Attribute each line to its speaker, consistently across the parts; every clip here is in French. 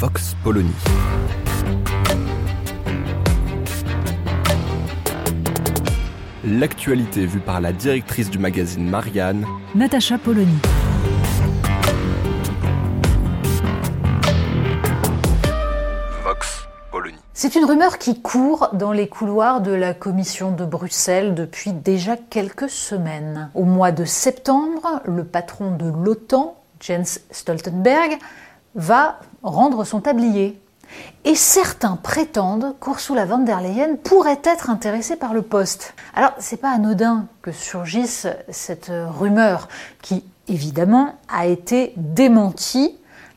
Speaker 1: Vox Polony. L'actualité vue par la directrice du magazine Marianne,
Speaker 2: Natacha Polony.
Speaker 1: Vox Polony.
Speaker 2: C'est une rumeur qui court dans les couloirs de la Commission de Bruxelles depuis déjà quelques semaines. Au mois de septembre, le patron de l'OTAN, Jens Stoltenberg, va rendre son tablier. Et certains prétendent qu'Ursula von der Leyen pourrait être intéressée par le poste. Alors, c'est pas anodin que surgisse cette rumeur qui, évidemment, a été démentie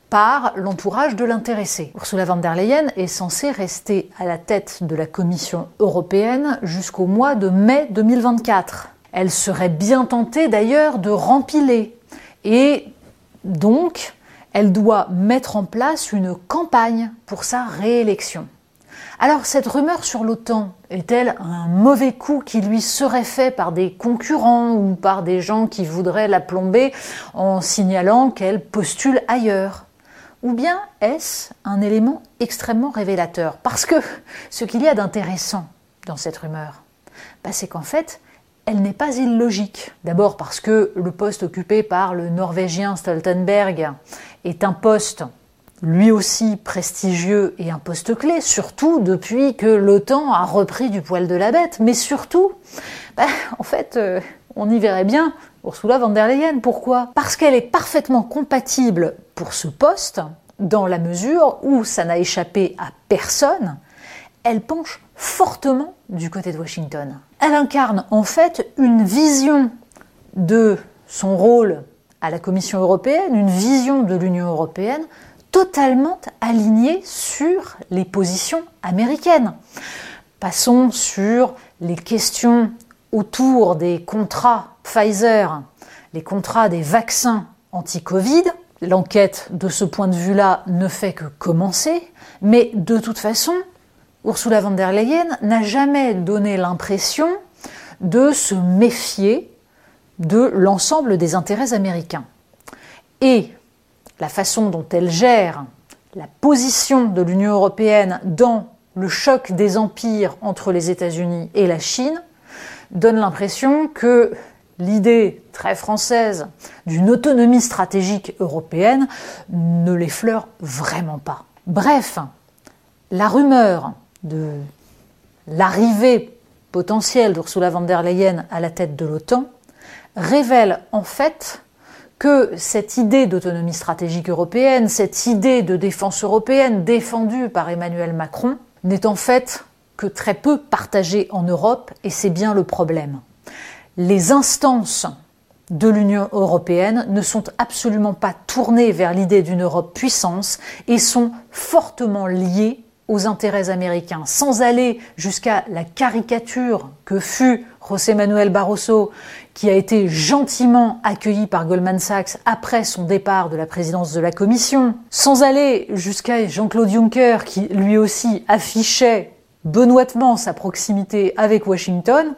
Speaker 2: par l'entourage de l'intéressé. Ursula von der Leyen est censée rester à la tête de la Commission européenne jusqu'au mois de mai 2024. Elle serait bien tentée d'ailleurs de rempiler et donc elle doit mettre en place une campagne pour sa réélection. Alors cette rumeur sur l'OTAN est-elle un mauvais coup qui lui serait fait par des concurrents ou par des gens qui voudraient la plomber en signalant qu'elle postule ailleurs? Ou bien est-ce un élément extrêmement révélateur? Parce que ce qu'il y a d'intéressant dans cette rumeur, bah, c'est qu'en fait, elle n'est pas illogique. D'abord parce que le poste occupé par le Norvégien Stoltenberg est un poste lui aussi prestigieux et un poste clé, surtout depuis que l'OTAN a repris du poil de la bête. Mais surtout, bah, en fait, euh, on y verrait bien Ursula von der Leyen. Pourquoi? Parce qu'elle est parfaitement compatible pour ce poste, dans la mesure où ça n'a échappé à personne, elle penche fortement du côté de Washington. Elle incarne en fait une vision de son rôle à la Commission européenne, une vision de l'Union européenne totalement alignée sur les positions américaines. Passons sur les questions autour des contrats Pfizer, les contrats des vaccins anti-Covid. L'enquête de ce point de vue-là ne fait que commencer, mais de toute façon, Ursula von der Leyen n'a jamais donné l'impression de se méfier de l'ensemble des intérêts américains. Et la façon dont elle gère la position de l'Union européenne dans le choc des empires entre les États-Unis et la Chine donne l'impression que l'idée très française d'une autonomie stratégique européenne ne l'effleure vraiment pas. Bref, la rumeur de l'arrivée potentielle d'Ursula von der Leyen à la tête de l'OTAN révèle en fait que cette idée d'autonomie stratégique européenne, cette idée de défense européenne défendue par Emmanuel Macron, n'est en fait que très peu partagée en Europe, et c'est bien le problème. Les instances de l'Union européenne ne sont absolument pas tournées vers l'idée d'une Europe puissance et sont fortement liées aux intérêts américains, sans aller jusqu'à la caricature que fut José Manuel Barroso, qui a été gentiment accueilli par Goldman Sachs après son départ de la présidence de la Commission, sans aller jusqu'à Jean-Claude Juncker, qui lui aussi affichait benoîtement sa proximité avec Washington,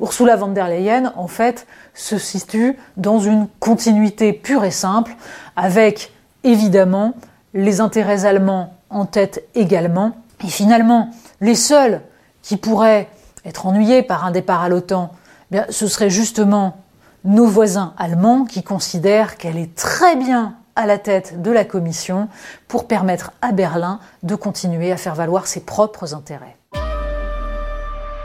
Speaker 2: Ursula von der Leyen, en fait, se situe dans une continuité pure et simple, avec évidemment les intérêts allemands en tête également. Et finalement, les seuls qui pourraient être ennuyés par un départ à l'OTAN, eh ce seraient justement nos voisins allemands qui considèrent qu'elle est très bien à la tête de la Commission pour permettre à Berlin de continuer à faire valoir ses propres intérêts.